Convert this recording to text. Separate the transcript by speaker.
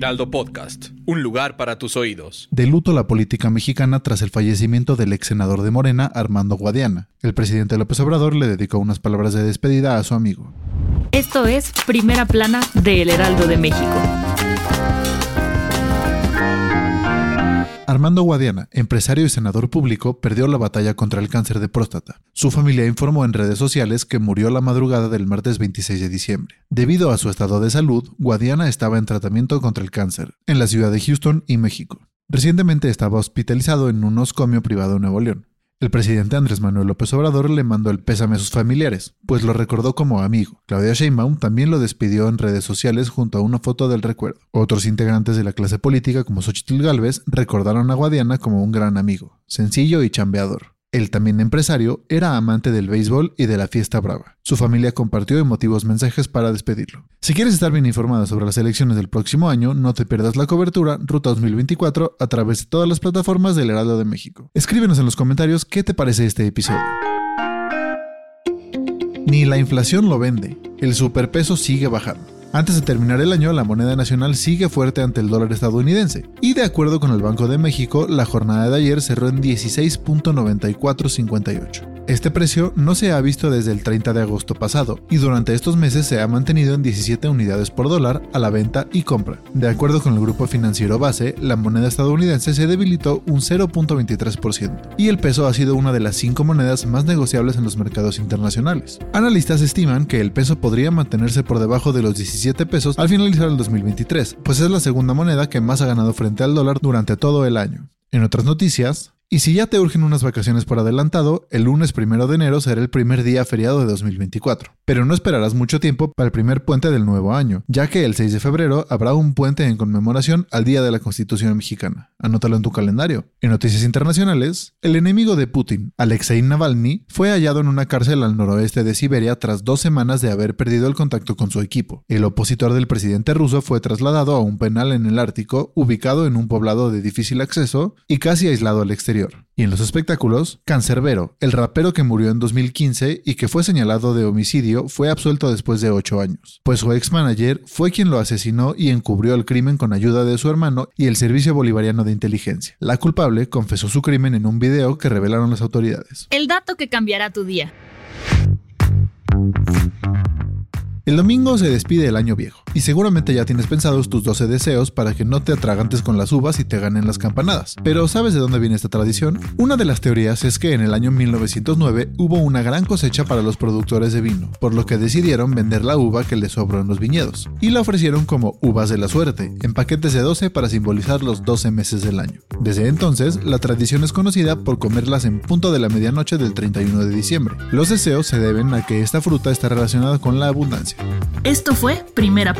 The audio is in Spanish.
Speaker 1: Heraldo Podcast, un lugar para tus oídos.
Speaker 2: De luto la política mexicana tras el fallecimiento del ex senador de Morena, Armando Guadiana. El presidente López Obrador le dedicó unas palabras de despedida a su amigo.
Speaker 3: Esto es Primera Plana de El Heraldo de México.
Speaker 2: Armando Guadiana, empresario y senador público, perdió la batalla contra el cáncer de próstata. Su familia informó en redes sociales que murió la madrugada del martes 26 de diciembre. Debido a su estado de salud, Guadiana estaba en tratamiento contra el cáncer, en la ciudad de Houston y México. Recientemente estaba hospitalizado en un oscomio privado en Nuevo León. El presidente Andrés Manuel López Obrador le mandó el pésame a sus familiares, pues lo recordó como amigo. Claudia Sheinbaum también lo despidió en redes sociales junto a una foto del recuerdo. Otros integrantes de la clase política como Xochitl Gálvez recordaron a Guadiana como un gran amigo, sencillo y chambeador. El también empresario era amante del béisbol y de la fiesta brava. Su familia compartió emotivos mensajes para despedirlo. Si quieres estar bien informado sobre las elecciones del próximo año, no te pierdas la cobertura Ruta 2024 a través de todas las plataformas del Heraldo de México. Escríbenos en los comentarios qué te parece este episodio. Ni la inflación lo vende, el superpeso sigue bajando. Antes de terminar el año, la moneda nacional sigue fuerte ante el dólar estadounidense, y de acuerdo con el Banco de México, la jornada de ayer cerró en 16.9458. Este precio no se ha visto desde el 30 de agosto pasado, y durante estos meses se ha mantenido en 17 unidades por dólar a la venta y compra. De acuerdo con el grupo financiero base, la moneda estadounidense se debilitó un 0.23%, y el peso ha sido una de las cinco monedas más negociables en los mercados internacionales. Analistas estiman que el peso podría mantenerse por debajo de los 17 pesos al finalizar el 2023, pues es la segunda moneda que más ha ganado frente al dólar durante todo el año. En otras noticias, y si ya te urgen unas vacaciones por adelantado, el lunes primero de enero será el primer día feriado de 2024. Pero no esperarás mucho tiempo para el primer puente del nuevo año, ya que el 6 de febrero habrá un puente en conmemoración al Día de la Constitución Mexicana. Anótalo en tu calendario. En noticias internacionales, el enemigo de Putin, Alexei Navalny, fue hallado en una cárcel al noroeste de Siberia tras dos semanas de haber perdido el contacto con su equipo. El opositor del presidente ruso fue trasladado a un penal en el Ártico, ubicado en un poblado de difícil acceso y casi aislado al exterior. Y en los espectáculos, Cancerbero, el rapero que murió en 2015 y que fue señalado de homicidio, fue absuelto después de 8 años, pues su ex manager fue quien lo asesinó y encubrió el crimen con ayuda de su hermano y el Servicio Bolivariano de Inteligencia. La culpable confesó su crimen en un video que revelaron las autoridades.
Speaker 3: El dato que cambiará tu día.
Speaker 2: El domingo se despide el año viejo, y seguramente ya tienes pensados tus 12 deseos para que no te atragantes con las uvas y te ganen las campanadas. Pero ¿sabes de dónde viene esta tradición? Una de las teorías es que en el año 1909 hubo una gran cosecha para los productores de vino, por lo que decidieron vender la uva que les sobró en los viñedos, y la ofrecieron como uvas de la suerte, en paquetes de 12 para simbolizar los 12 meses del año. Desde entonces, la tradición es conocida por comerlas en punto de la medianoche del 31 de diciembre. Los deseos se deben a que esta fruta está relacionada con la abundancia.
Speaker 3: Esto fue Primera